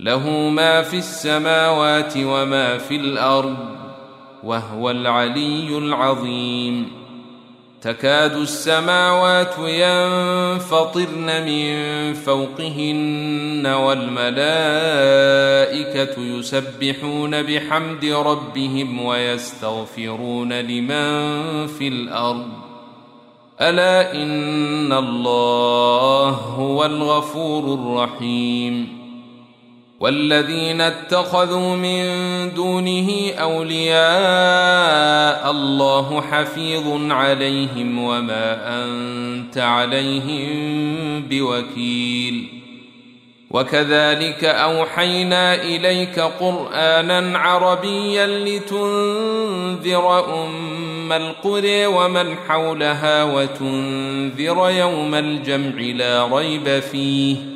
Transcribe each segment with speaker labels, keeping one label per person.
Speaker 1: له ما في السماوات وما في الارض وهو العلي العظيم تكاد السماوات ينفطرن من فوقهن والملائكه يسبحون بحمد ربهم ويستغفرون لمن في الارض الا ان الله هو الغفور الرحيم والذين اتخذوا من دونه اولياء الله حفيظ عليهم وما انت عليهم بوكيل وكذلك اوحينا اليك قرانا عربيا لتنذر ام القرى ومن حولها وتنذر يوم الجمع لا ريب فيه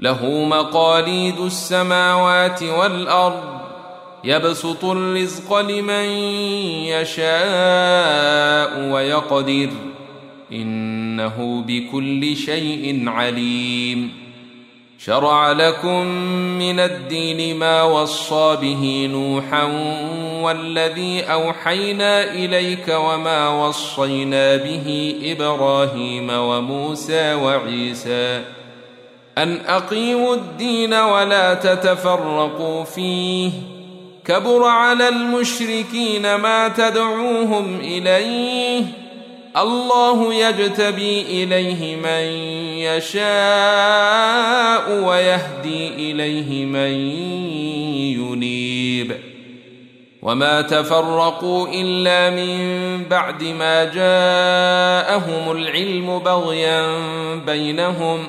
Speaker 1: له مقاليد السماوات والارض يبسط الرزق لمن يشاء ويقدر انه بكل شيء عليم شرع لكم من الدين ما وصى به نوحا والذي اوحينا اليك وما وصينا به ابراهيم وموسى وعيسى ان اقيموا الدين ولا تتفرقوا فيه كبر على المشركين ما تدعوهم اليه الله يجتبي اليه من يشاء ويهدي اليه من ينيب وما تفرقوا الا من بعد ما جاءهم العلم بغيا بينهم ۖ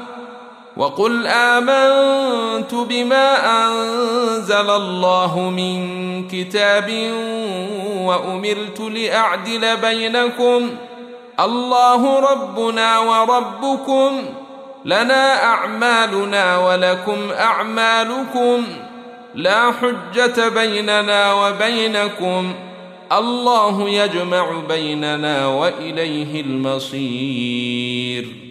Speaker 1: وقل امنت بما انزل الله من كتاب وامرت لاعدل بينكم الله ربنا وربكم لنا اعمالنا ولكم اعمالكم لا حجه بيننا وبينكم الله يجمع بيننا واليه المصير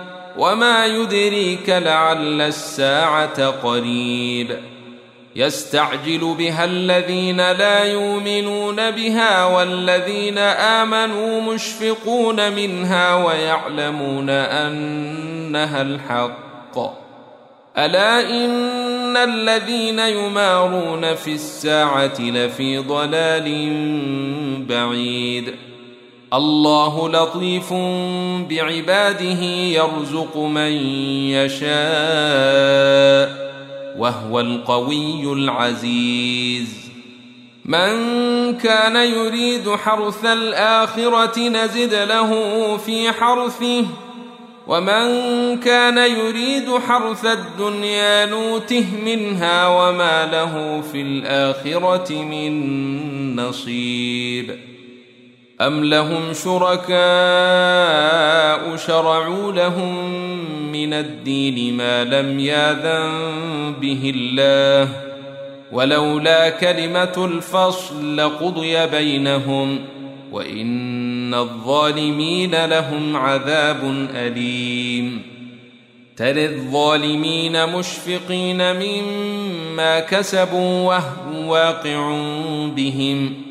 Speaker 1: وما يدريك لعل الساعة قريب يستعجل بها الذين لا يؤمنون بها والذين آمنوا مشفقون منها ويعلمون أنها الحق ألا إن الذين يمارون في الساعة لفي ضلال بعيد الله لطيف بعباده يرزق من يشاء وهو القوي العزيز من كان يريد حرث الآخرة نزد له في حرثه ومن كان يريد حرث الدنيا نوته منها وما له في الآخرة من نصيب أم لهم شركاء شرعوا لهم من الدين ما لم ياذن به الله ولولا كلمة الفصل لقضي بينهم وإن الظالمين لهم عذاب أليم تل الظالمين مشفقين مما كسبوا وهو واقع بهم ۖ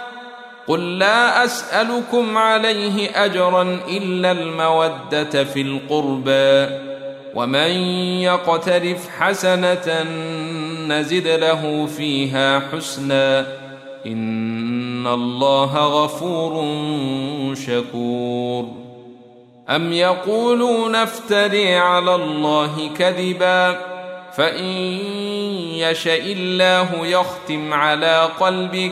Speaker 1: قل لا اسالكم عليه اجرا الا الموده في القربى ومن يقترف حسنه نزد له فيها حسنا ان الله غفور شكور ام يقولون افتري على الله كذبا فان يشاء الله يختم على قلبك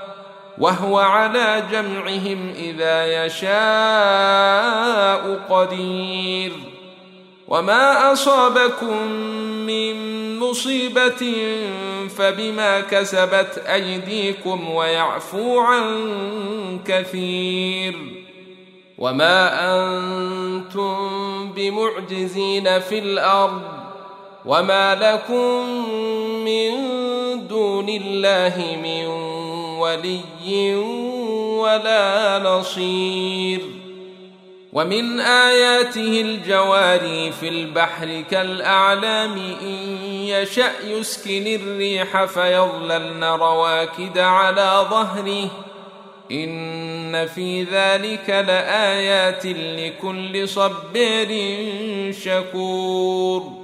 Speaker 1: وهو على جمعهم اذا يشاء قدير وما اصابكم من مصيبه فبما كسبت ايديكم ويعفو عن كثير وما انتم بمعجزين في الارض وما لكم من دون الله من ولي ولا نصير ومن اياته الجواري في البحر كالاعلام ان يشا يسكن الريح فيظللن رواكد على ظهره ان في ذلك لايات لكل صبر شكور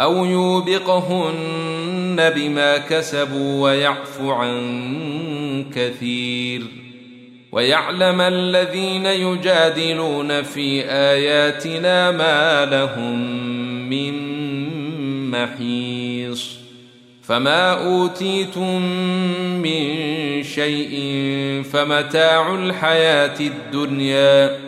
Speaker 1: أو يوبقهن بما كسبوا ويعف عن كثير ويعلم الذين يجادلون في آياتنا ما لهم من محيص فما أوتيتم من شيء فمتاع الحياة الدنيا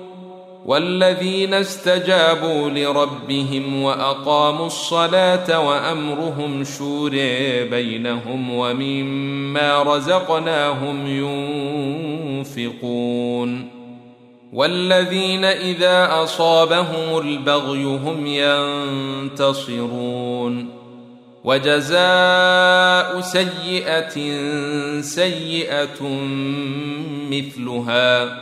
Speaker 1: والذين استجابوا لربهم واقاموا الصلاه وامرهم شور بينهم ومما رزقناهم ينفقون والذين اذا اصابهم البغي هم ينتصرون وجزاء سيئه سيئه مثلها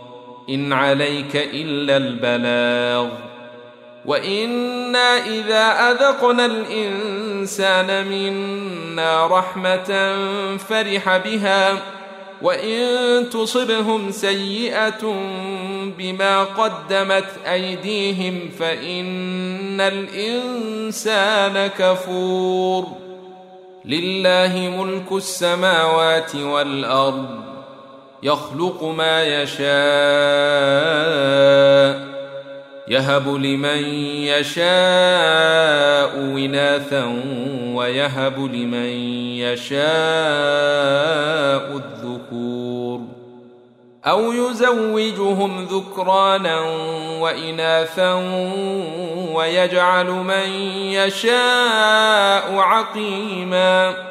Speaker 1: ان عليك الا البلاغ وانا اذا اذقنا الانسان منا رحمه فرح بها وان تصبهم سيئه بما قدمت ايديهم فان الانسان كفور لله ملك السماوات والارض يخلق ما يشاء يهب لمن يشاء اناثا ويهب لمن يشاء الذكور او يزوجهم ذكرانا واناثا ويجعل من يشاء عقيما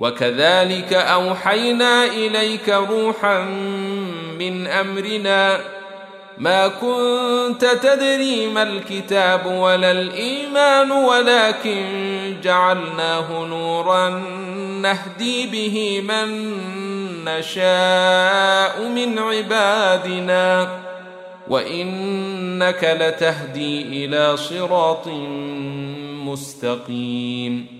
Speaker 1: وكذلك اوحينا اليك روحا من امرنا ما كنت تدري ما الكتاب ولا الايمان ولكن جعلناه نورا نهدي به من نشاء من عبادنا وانك لتهدي الى صراط مستقيم